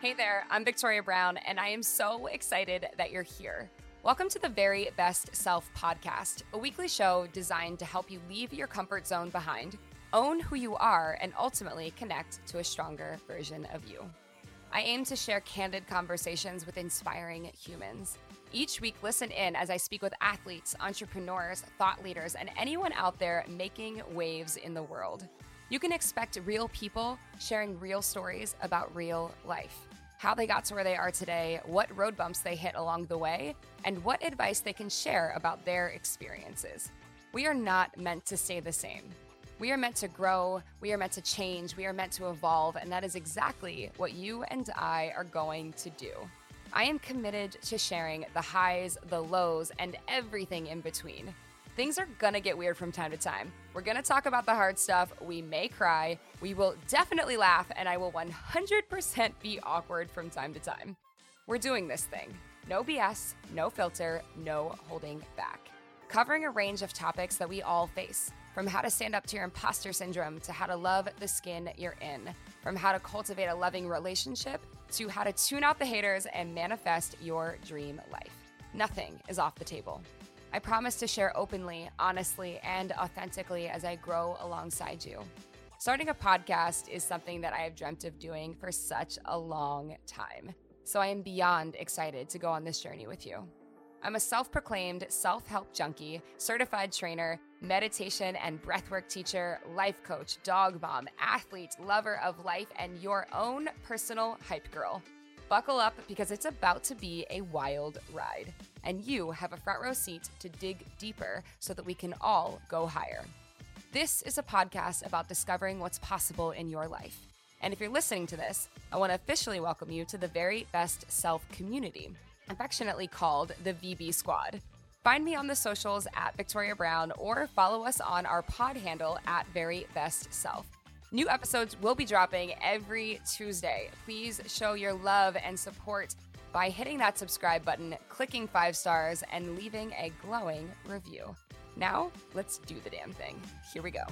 Hey there, I'm Victoria Brown, and I am so excited that you're here. Welcome to the Very Best Self podcast, a weekly show designed to help you leave your comfort zone behind, own who you are, and ultimately connect to a stronger version of you. I aim to share candid conversations with inspiring humans. Each week, listen in as I speak with athletes, entrepreneurs, thought leaders, and anyone out there making waves in the world. You can expect real people sharing real stories about real life how they got to where they are today, what road bumps they hit along the way, and what advice they can share about their experiences. We are not meant to stay the same. We are meant to grow, we are meant to change, we are meant to evolve, and that is exactly what you and I are going to do. I am committed to sharing the highs, the lows, and everything in between. Things are gonna get weird from time to time. We're gonna talk about the hard stuff. We may cry. We will definitely laugh, and I will 100% be awkward from time to time. We're doing this thing. No BS, no filter, no holding back. Covering a range of topics that we all face from how to stand up to your imposter syndrome to how to love the skin you're in, from how to cultivate a loving relationship to how to tune out the haters and manifest your dream life. Nothing is off the table. I promise to share openly, honestly, and authentically as I grow alongside you. Starting a podcast is something that I have dreamt of doing for such a long time. So I am beyond excited to go on this journey with you. I'm a self proclaimed self help junkie, certified trainer, meditation and breathwork teacher, life coach, dog mom, athlete, lover of life, and your own personal hype girl. Buckle up because it's about to be a wild ride and you have a front row seat to dig deeper so that we can all go higher. This is a podcast about discovering what's possible in your life. And if you're listening to this, I want to officially welcome you to the Very Best Self community, affectionately called the VB Squad. Find me on the socials at Victoria Brown or follow us on our pod handle at Very Best Self. New episodes will be dropping every Tuesday. Please show your love and support by hitting that subscribe button, clicking five stars, and leaving a glowing review. Now, let's do the damn thing. Here we go.